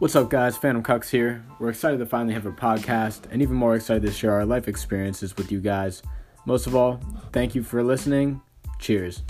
What's up, guys? Phantom Cucks here. We're excited to finally have a podcast and even more excited to share our life experiences with you guys. Most of all, thank you for listening. Cheers.